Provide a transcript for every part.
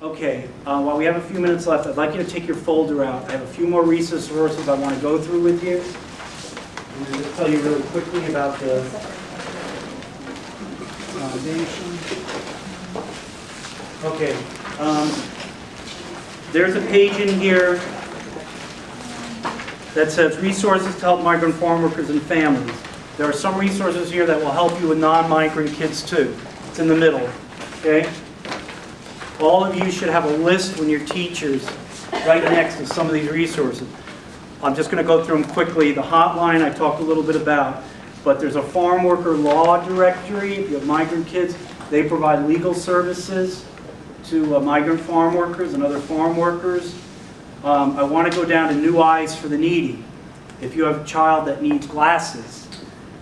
Okay, uh, while we have a few minutes left, I'd like you to take your folder out. I have a few more resources I want to go through with you. I'm going to tell you really quickly about the foundation. Okay, um, there's a page in here that says resources to help migrant farm workers and families. There are some resources here that will help you with non-migrant kids too. It's in the middle, okay? All of you should have a list when your teachers right next to some of these resources. I'm just going to go through them quickly. The hotline I talked a little bit about, but there's a farm worker law directory. If you have migrant kids, they provide legal services to uh, migrant farm workers and other farm workers. Um, I want to go down to New Eyes for the Needy. If you have a child that needs glasses,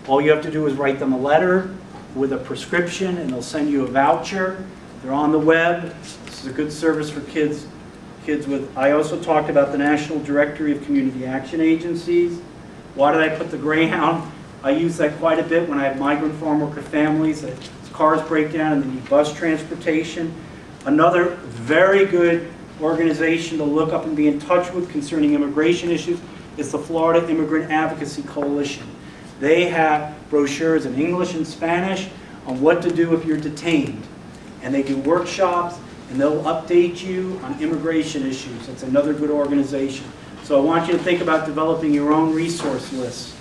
all you have to do is write them a letter with a prescription and they'll send you a voucher. They're on the web. This is a good service for kids, kids with, I also talked about the National Directory of Community Action Agencies. Why did I put the Greyhound? I use that quite a bit when I have migrant farm worker families that cars break down and they need bus transportation. Another very good organization to look up and be in touch with concerning immigration issues is the Florida Immigrant Advocacy Coalition. They have brochures in English and Spanish on what to do if you're detained. And they do workshops and they'll update you on immigration issues. It's another good organization. So I want you to think about developing your own resource lists,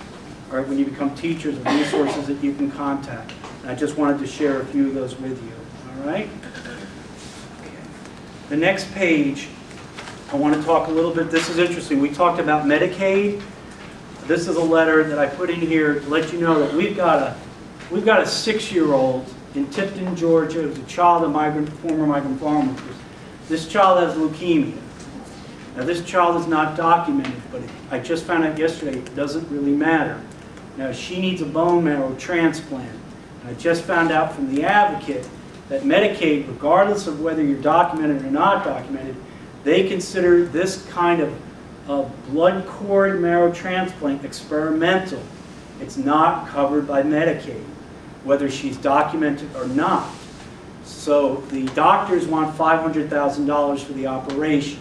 all right, when you become teachers, of resources that you can contact. And I just wanted to share a few of those with you, all right? The next page, I want to talk a little bit, this is interesting. We talked about Medicaid. This is a letter that I put in here to let you know that we've got a, we've got a six-year-old in Tifton, Georgia, It was a child of migrant, former migrant farm workers. This child has leukemia. Now, this child is not documented, but I just found out yesterday it doesn't really matter. Now, she needs a bone marrow transplant. I just found out from the advocate that Medicaid, regardless of whether you're documented or not documented, they consider this kind of, of blood cord marrow transplant experimental. It's not covered by Medicaid, whether she's documented or not. So the doctors want $500,000 for the operation.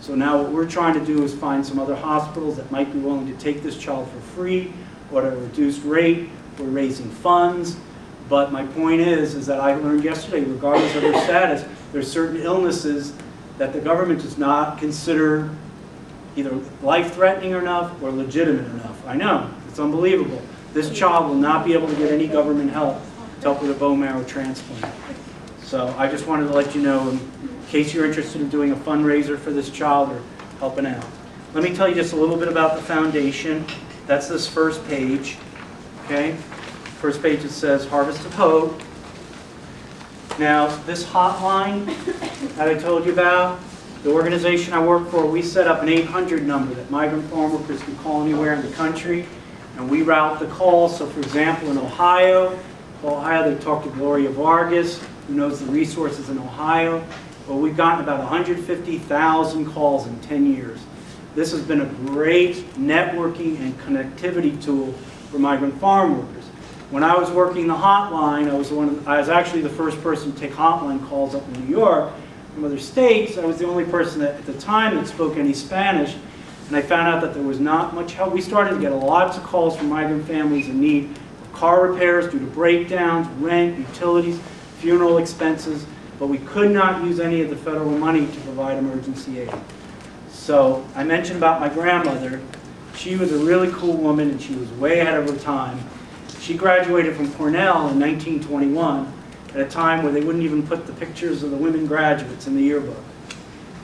So now what we're trying to do is find some other hospitals that might be willing to take this child for free or at a reduced rate. We're raising funds. But my point is, is that I learned yesterday, regardless of their status, there's certain illnesses that the government does not consider either life-threatening enough or legitimate enough. I know, it's unbelievable. This child will not be able to get any government help to help with a bone marrow transplant. So I just wanted to let you know, in case you're interested in doing a fundraiser for this child or helping out. Let me tell you just a little bit about the foundation. That's this first page, okay? First page it says Harvest of Hope. Now, this hotline that I told you about, the organization I work for, we set up an 800 number that migrant farm workers can call anywhere in the country, and we route the calls. So, for example, in Ohio, Ohio, they talk to Gloria Vargas, who knows the resources in Ohio. Well, we've gotten about 150,000 calls in 10 years. This has been a great networking and connectivity tool for migrant farm workers. When I was working the hotline, I was one of, I was actually the first person to take hotline calls up in New York from other states. I was the only person that, at the time that spoke any Spanish, and I found out that there was not much help. We started to get lots of calls from migrant families in need of car repairs due to breakdowns, rent, utilities, funeral expenses, but we could not use any of the federal money to provide emergency aid. So I mentioned about my grandmother. She was a really cool woman, and she was way ahead of her time. She graduated from Cornell in 1921 at a time where they wouldn't even put the pictures of the women graduates in the yearbook.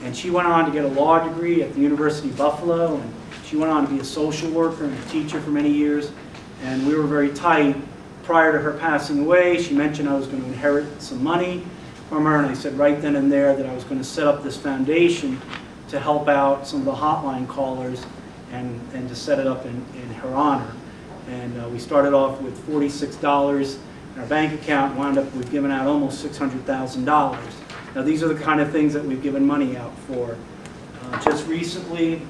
And she went on to get a law degree at the University of Buffalo, and she went on to be a social worker and a teacher for many years. And we were very tight. Prior to her passing away, she mentioned I was going to inherit some money from her, and I said right then and there that I was going to set up this foundation to help out some of the hotline callers and, and to set it up in, in her honor. And uh, we started off with $46 in our bank account, wound up, we've given out almost $600,000. Now these are the kind of things that we've given money out for. Uh, just recently,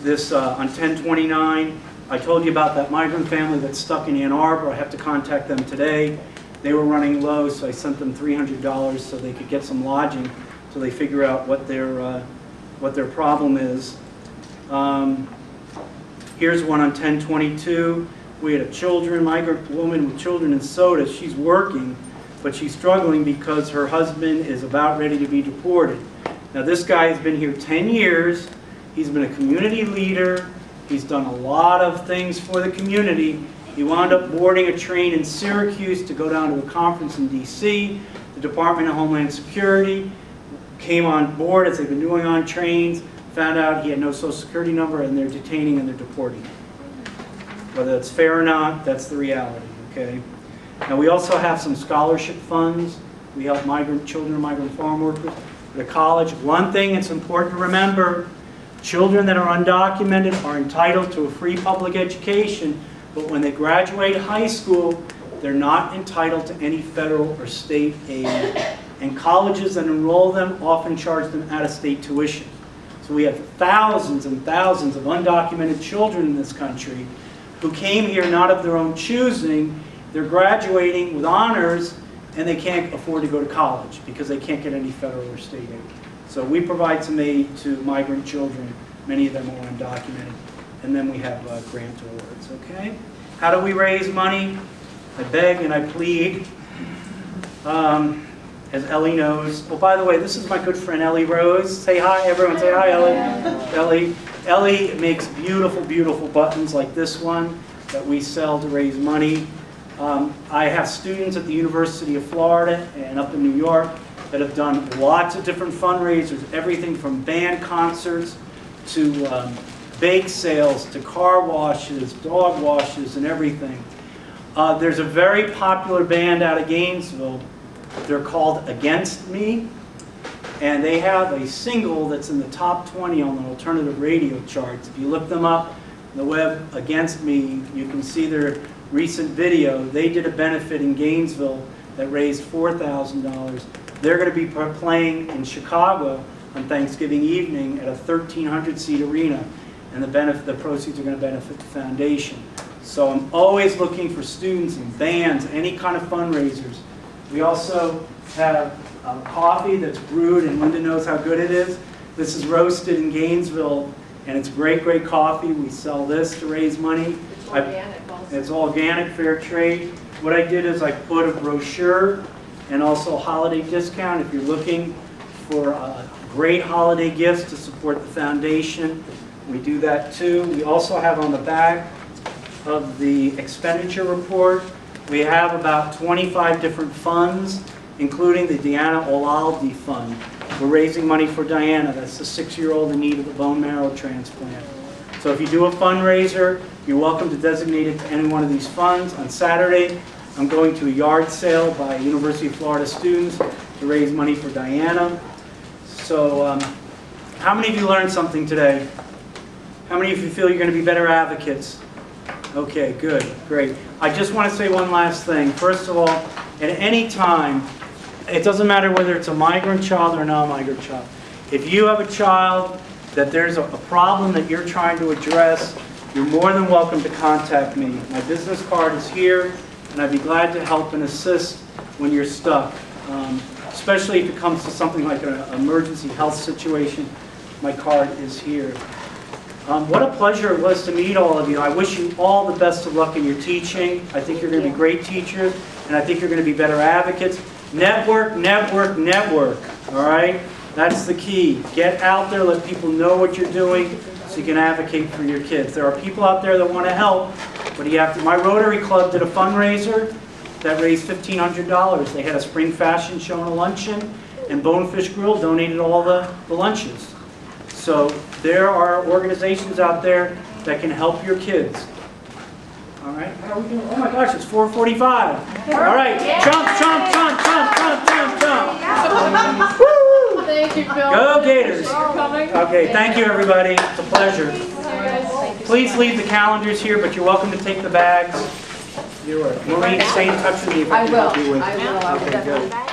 this uh, on 1029, I told you about that migrant family that's stuck in Ann Arbor. I have to contact them today. they were running low, so I sent them $300 so they could get some lodging, so they figure out what their, uh, what their problem is. Um, Here's one on 1022. We had a children, migrant woman with children in Sodus. She's working, but she's struggling because her husband is about ready to be deported. Now, this guy has been here 10 years. He's been a community leader. He's done a lot of things for the community. He wound up boarding a train in Syracuse to go down to a conference in D.C. The Department of Homeland Security came on board, as they've been doing on trains, found out he had no social security number, and they're detaining and they're deporting. Whether that's fair or not, that's the reality, okay? Now, we also have some scholarship funds. We help migrant children, migrant farm workers to college. One thing it's important to remember, children that are undocumented are entitled to a free public education, but when they graduate high school, they're not entitled to any federal or state aid. And colleges that enroll them often charge them out-of-state tuition. So we have thousands and thousands of undocumented children in this country who came here not of their own choosing. They're graduating with honors and they can't afford to go to college because they can't get any federal or state aid. So we provide some aid to migrant children. Many of them are undocumented. And then we have uh, grant awards, okay? How do we raise money? I beg and I plead. Um, as Ellie knows. Oh, by the way, this is my good friend Ellie Rose. Say hi, everyone. Say hi, Ellie. Ellie. Ellie makes beautiful, beautiful buttons like this one that we sell to raise money. Um, I have students at the University of Florida and up in New York that have done lots of different fundraisers, everything from band concerts to um, bake sales to car washes, dog washes, and everything. Uh, there's a very popular band out of Gainesville they're called Against Me, and they have a single that's in the top 20 on the alternative radio charts. If you look them up on the web, Against Me, you can see their recent video. They did a benefit in Gainesville that raised $4,000. They're going to be playing in Chicago on Thanksgiving evening at a 1,300-seat arena, and the, benefit, the proceeds are going to benefit the foundation. So I'm always looking for students and bands, any kind of fundraisers. We also have um, coffee that's brewed, and Linda knows how good it is. This is roasted in Gainesville, and it's great, great coffee. We sell this to raise money. It's organic also. It's organic, fair trade. What I did is I put a brochure and also holiday discount. If you're looking for uh, great holiday gifts to support the foundation, we do that too. We also have on the back of the expenditure report, we have about 25 different funds, including the Diana Olalde Fund. We're raising money for Diana, that's the six-year-old in need of a bone marrow transplant. So if you do a fundraiser, you're welcome to designate it to any one of these funds. On Saturday, I'm going to a yard sale by University of Florida students to raise money for Diana. So um, how many of you learned something today? How many of you feel you're going to be better advocates? Okay, good, great. I just want to say one last thing. First of all, at any time, it doesn't matter whether it's a migrant child or a non-migrant child. If you have a child that there's a a problem that you're trying to address, you're more than welcome to contact me. My business card is here, and I'd be glad to help and assist when you're stuck. Um, Especially if it comes to something like an emergency health situation, my card is here. Um, What a pleasure it was to meet all of you. I wish you all the best of luck in your teaching. I think you're going to be great teachers, and I think you're going to be better advocates. Network, network, network, all right? That's the key. Get out there, let people know what you're doing, so you can advocate for your kids. There are people out there that want to help, but you have to, my Rotary Club did a fundraiser that raised $1,500. They had a spring fashion show and a luncheon, and Bonefish Grill donated all the the lunches. So there are organizations out there that can help your kids. All right, how are we doing? Oh my gosh, it's 4:45. All right, jump, jump, jump, jump, jump, jump, jump. Woo! Thank you, Bill. Go Gators. Okay, thank you, everybody. It's a pleasure. See you guys. Please leave the calendars here, but you're welcome to take the bags. You're, Maureen, stay in touch with me if I I can will, help you with. I will, I will Okay, good. definitely.